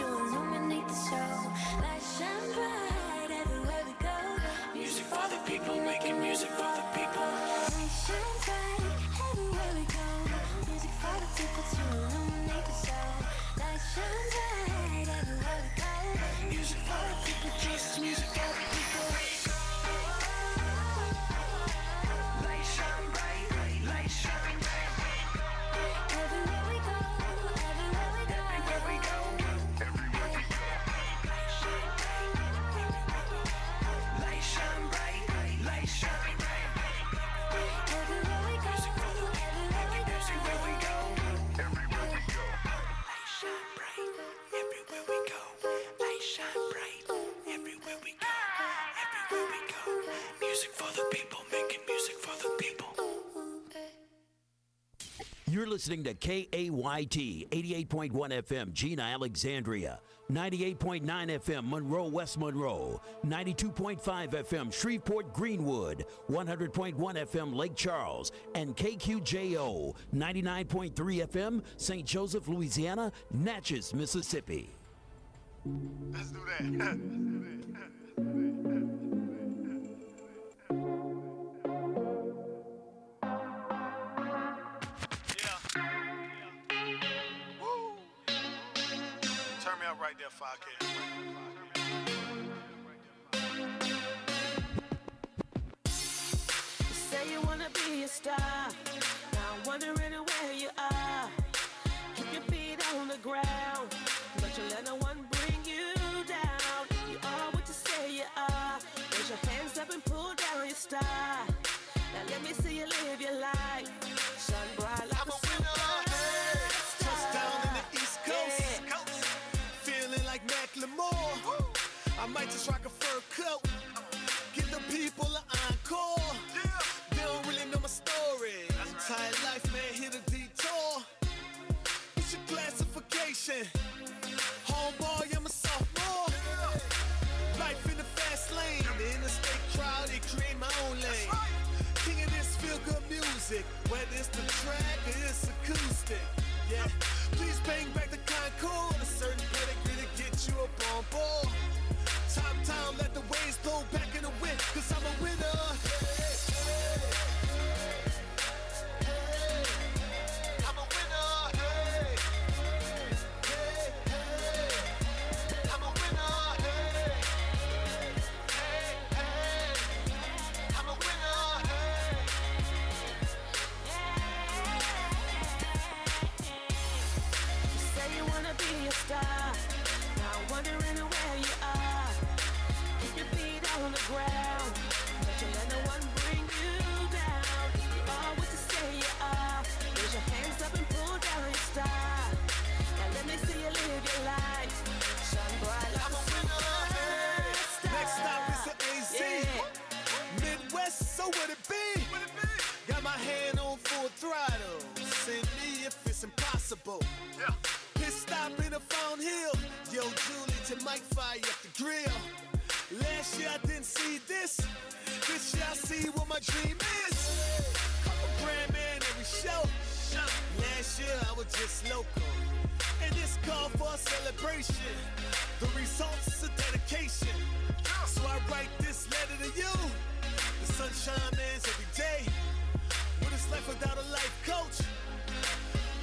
you alone. You're listening to KAYT 88.1 FM, Jena, Alexandria, 98.9 FM, Monroe, West Monroe, 92.5 FM, Shreveport, Greenwood, 100.1 FM, Lake Charles, and KQJO, 99.3 FM, St. Joseph, Louisiana, Natchez, Mississippi. Let's do that. Let's do that. there, fuck. You say you wanna be a star. Listen, homeboy, I'm a sophomore. Life in the fast lane, the interstate crowd. they create my own lane. King of this feel good music, whether it's the track or it's acoustic. Yeah, please bang back invincible. Yeah. His stop in a phone hill. Yo, Julie, to Mike, fire at the grill. Last year I didn't see this. This year I see what my dream is. Couple grand man every show. Last year I was just local. And this call for a celebration. The results is a dedication. So I write this letter to you. The sunshine man's every day. What is life without a life coach?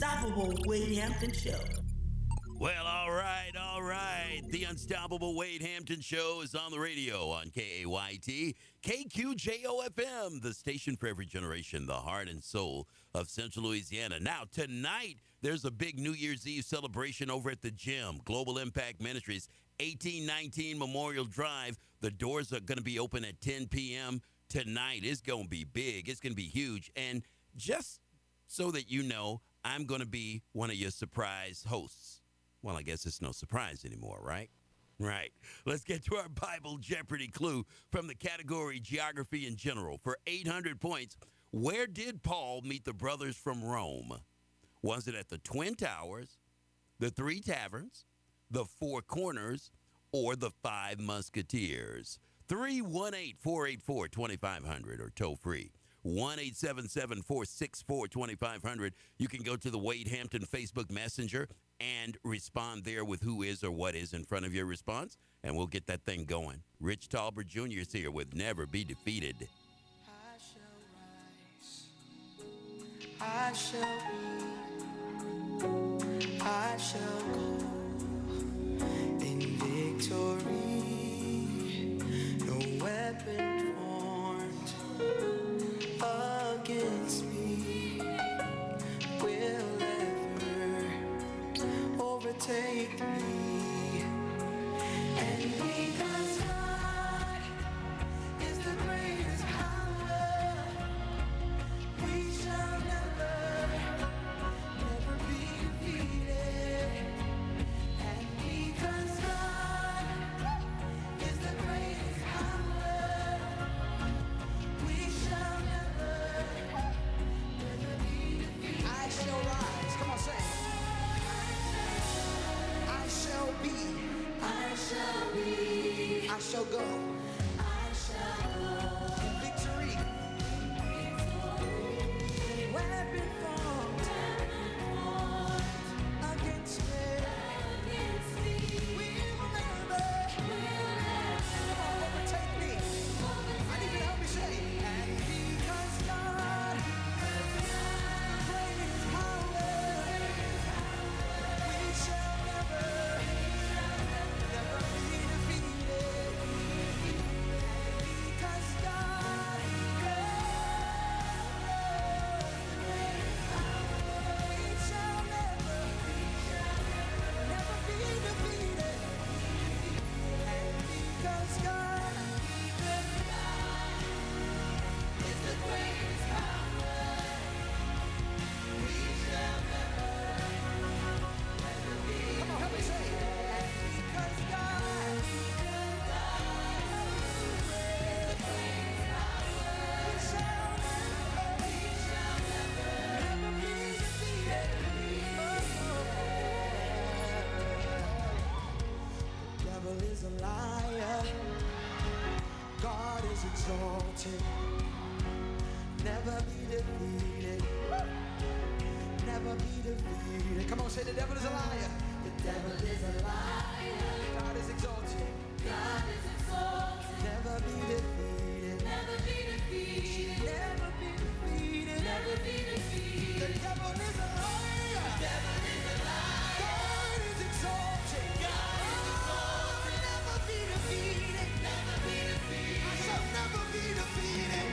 Unstoppable Wade Hampton Show. Well, all right, all right. The Unstoppable Wade Hampton Show is on the radio on KAYT, KQJOFM, the station for every generation, the heart and soul of Central Louisiana. Now, tonight, there's a big New Year's Eve celebration over at the gym, Global Impact Ministries, 1819 Memorial Drive. The doors are going to be open at 10 p.m. tonight. It's going to be big, it's going to be huge. And just so that you know, I'm going to be one of your surprise hosts. Well, I guess it's no surprise anymore, right? Right. Let's get to our Bible Jeopardy clue from the category Geography in General. For 800 points, where did Paul meet the brothers from Rome? Was it at the Twin Towers, the Three Taverns, the Four Corners, or the Five Musketeers? 318 484 2500 or toll free 1 877 464 2500. You can go to the Wade Hampton Facebook Messenger and respond there with who is or what is in front of your response, and we'll get that thing going. Rich Tolbert Jr. is here with Never Be Defeated. I shall rise. I shall be. I shall go in victory. No weapon overtake me. Never be defeated. Come on, say the devil is a liar. The devil is a liar. God is exalted. God is exalted. Never be defeated. Never be defeated. Never be defeated. Never be defeated. The devil is a liar. The devil is a liar. God is exalted. God is exalted. Never be defeated. Never be defeated. I shall never be defeated.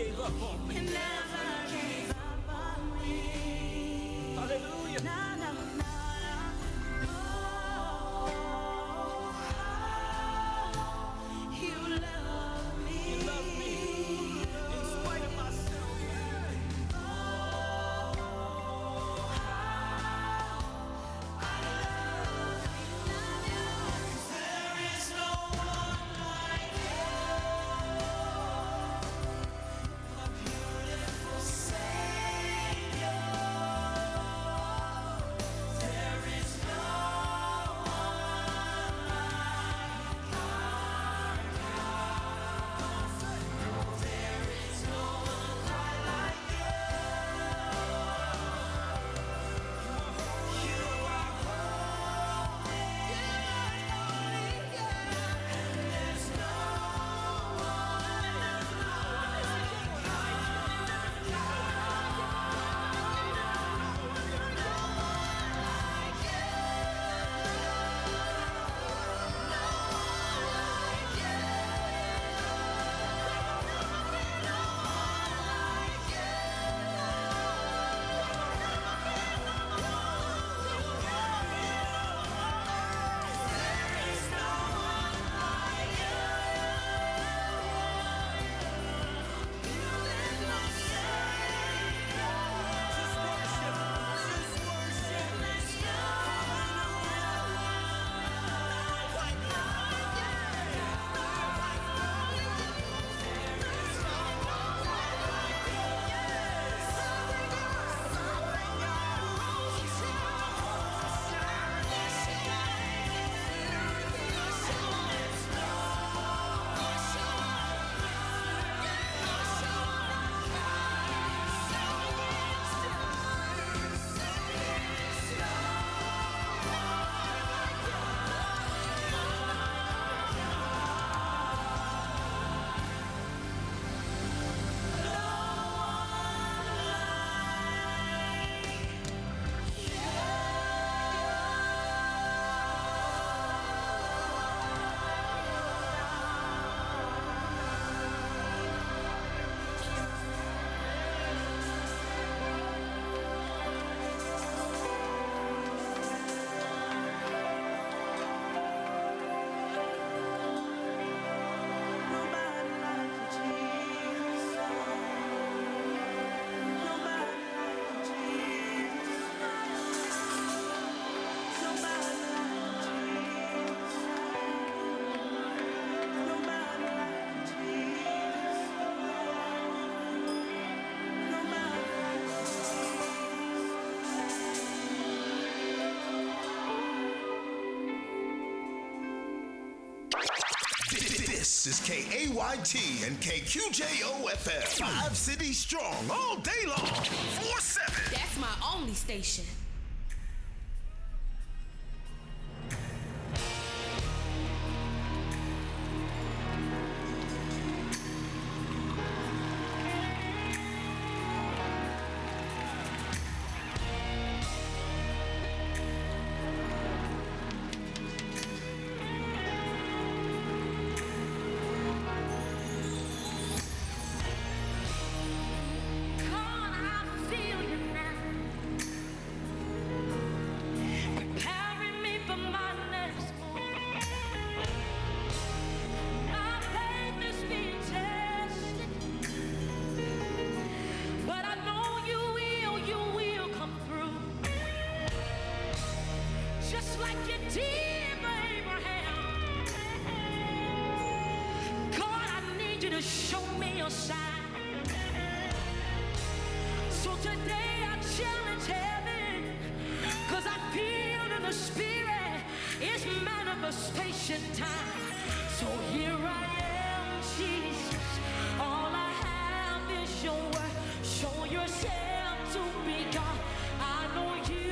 gave up on. And now This is KAYT and KQJOFM. Five cities strong all day long. 4 7. That's my only station. to be gone. I know you.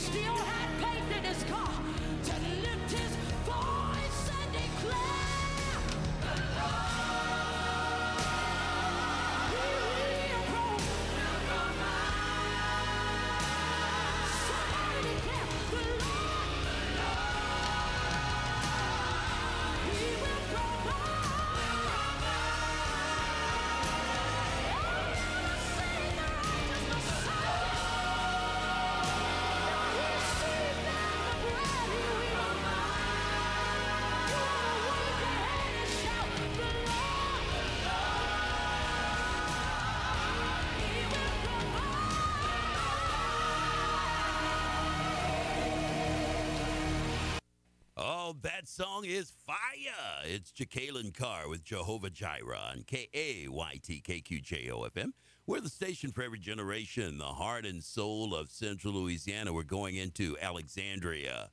Still had that song is fire. It's Jekalyn Carr with Jehovah Jireh on K-A-Y-T K-Q-J-O-F-M. We're the station for every generation, the heart and soul of Central Louisiana. We're going into Alexandria,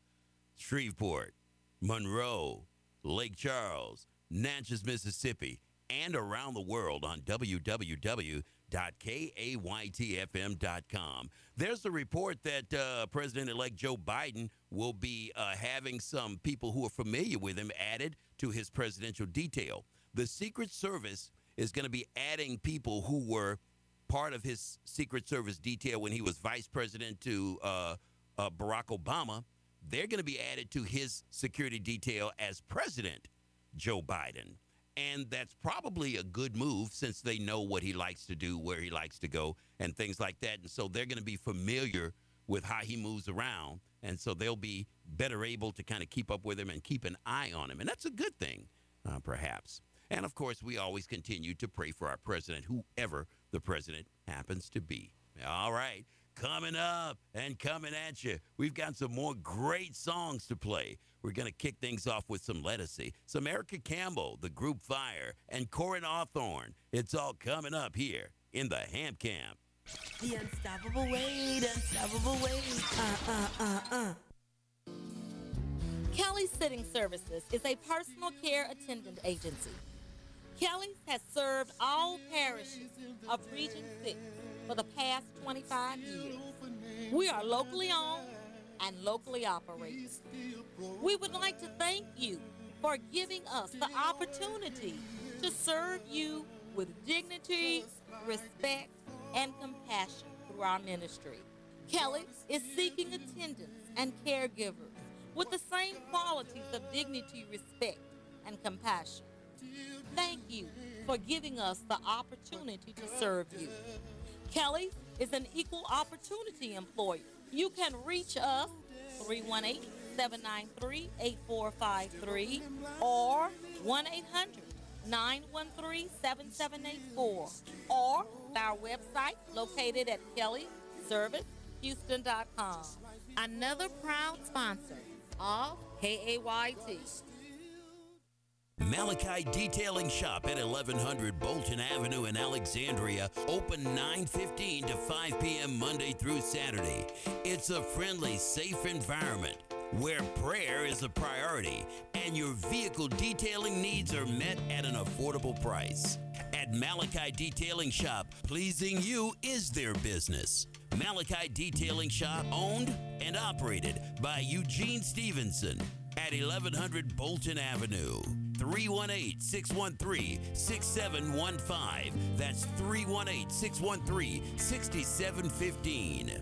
Shreveport, Monroe, Lake Charles, Natchez, Mississippi, and around the world on www.kaytfm.com. There's a report that uh, President elect Joe Biden will be uh, having some people who are familiar with him added to his presidential detail. The Secret Service is going to be adding people who were part of his Secret Service detail when he was vice president to uh, uh, Barack Obama. They're going to be added to his security detail as president, Joe Biden. And that's probably a good move since they know what he likes to do, where he likes to go, and things like that. And so they're going to be familiar with how he moves around. And so they'll be better able to kind of keep up with him and keep an eye on him. And that's a good thing, uh, perhaps. And of course, we always continue to pray for our president, whoever the president happens to be. All right. Coming up and coming at you, we've got some more great songs to play. We're going to kick things off with some Lettucey, some Erica Campbell, the group Fire, and Koryn Hawthorne. It's all coming up here in the Ham Camp. The unstoppable Wade, unstoppable Wade. Uh, uh, uh, uh. Kelly Sitting Services is a personal care attendant agency. Kelly's has served all parishes of Region 6 for the past 25 years. We are locally owned and locally operated. We would like to thank you for giving us the opportunity to serve you with dignity, respect, and compassion through our ministry. Kelly is seeking attendants and caregivers with the same qualities of dignity, respect, and compassion. Thank you for giving us the opportunity to serve you. Kelly is an equal opportunity employer. You can reach us 318 793 8453 or 1 800 913 7784 or our website located at kellyservicehouston.com. Another proud sponsor of KAYT. Malachi Detailing Shop at 1100 Bolton Avenue in Alexandria, open 9:15 to 5 p.m. Monday through Saturday. It's a friendly, safe environment where prayer is a priority and your vehicle detailing needs are met at an affordable price. At Malachi Detailing Shop, pleasing you is their business. Malachi Detailing Shop owned and operated by Eugene Stevenson at 1100 Bolton Avenue. 318 613 6715. That's 318 613 6715.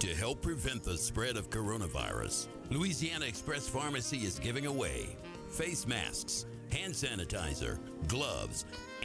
To help prevent the spread of coronavirus, Louisiana Express Pharmacy is giving away face masks, hand sanitizer, gloves,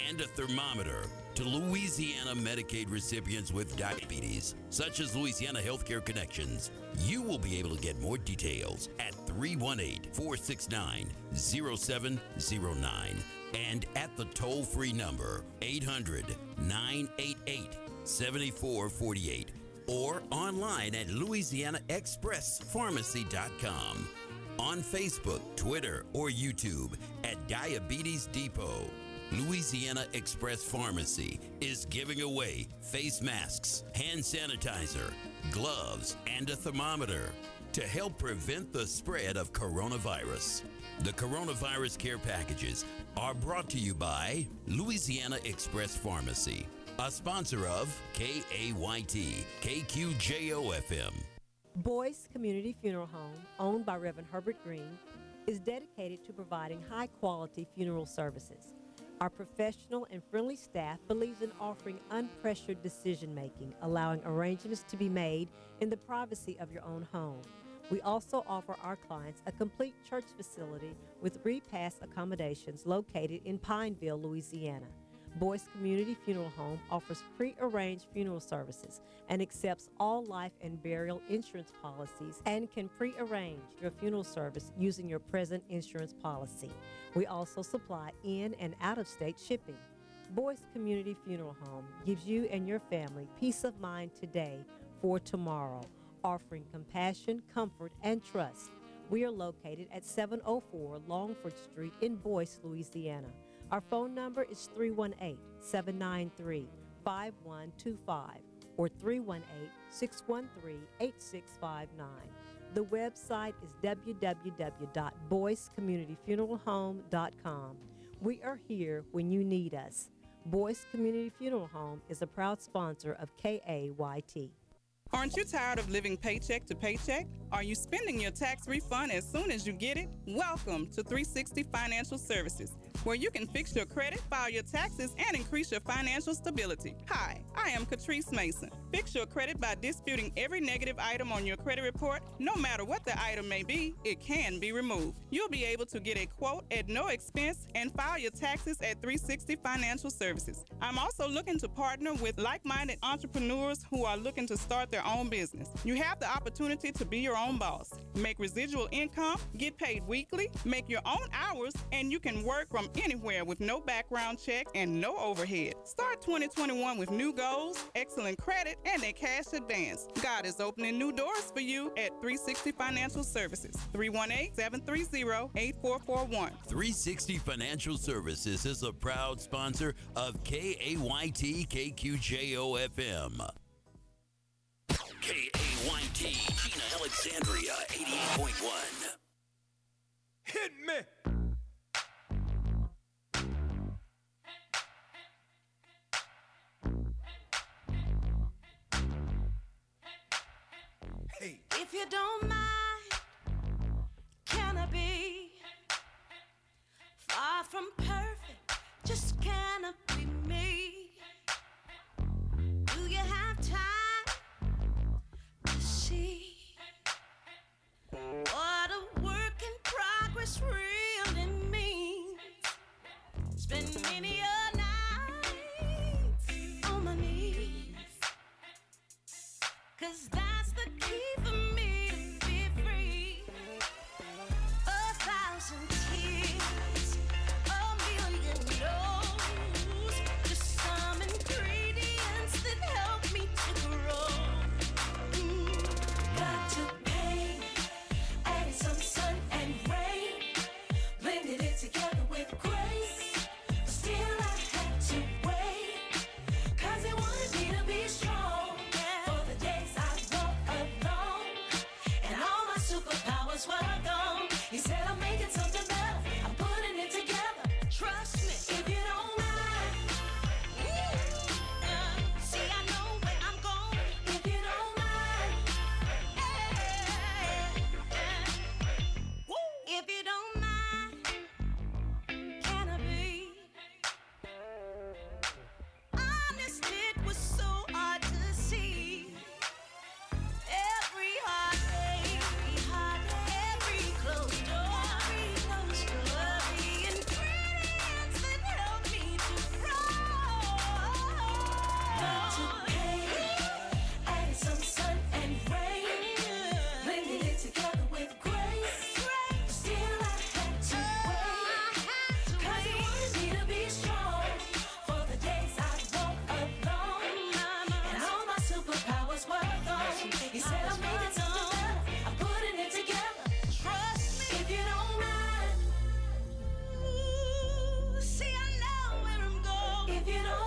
and a thermometer to Louisiana Medicaid recipients with diabetes, such as Louisiana Healthcare Connections. You will be able to get more details at 318 469 0709 and at the toll free number 800 988 7448 or online at LouisianaExpressPharmacy.com. On Facebook, Twitter, or YouTube at Diabetes Depot. Louisiana Express Pharmacy is giving away face masks, hand sanitizer, gloves, and a thermometer to help prevent the spread of coronavirus. The coronavirus care packages are brought to you by Louisiana Express Pharmacy. a sponsor of KAYT, KQJO FM. Boyce Community Funeral Home, owned by Reverend Herbert Green, is dedicated to providing high quality funeral services. Our professional and friendly staff believes in offering unpressured decision making, allowing arrangements to be made in the privacy of your own home. We also offer our clients a complete church facility with repass accommodations located in Pineville, Louisiana. Boyce Community Funeral Home offers pre-arranged funeral services and accepts all life and burial insurance policies and can pre-arrange your funeral service using your present insurance policy. We also supply in and out of state shipping. Boyce Community Funeral Home gives you and your family peace of mind today for tomorrow, offering compassion, comfort, and trust. We are located at 704 Longford Street in Boyce, Louisiana. Our phone number is 318 793 5125 or 318 613 8659. The website is www.boycecommunityfuneralhome.com. We are here when you need us. Boyce Community Funeral Home is a proud sponsor of KAYT. Aren't you tired of living paycheck to paycheck? Are you spending your tax refund as soon as you get it? Welcome to 360 Financial Services, where you can fix your credit, file your taxes, and increase your financial stability. Hi, I am Catrice Mason. Fix your credit by disputing every negative item on your credit report. No matter what the item may be, it can be removed. You'll be able to get a quote at no expense and file your taxes at 360 Financial Services. I'm also looking to partner with like minded entrepreneurs who are looking to start their own business. You have the opportunity to be your own boss, make residual income, get paid weekly, make your own hours, and you can work from anywhere with no background check and no overhead. Start 2021 with new goals, excellent credit, and a cash advance. God is opening new doors for you at 360 Financial Services, 318 730 8441. 360 Financial Services is a proud sponsor of KAYT KQJO FM. KAYT, Jena Alexandria, 88.1. Hit me. Hey. If you don't mind, can I be far from perfect? Just can I what a work in progress really means? Spend many Get know.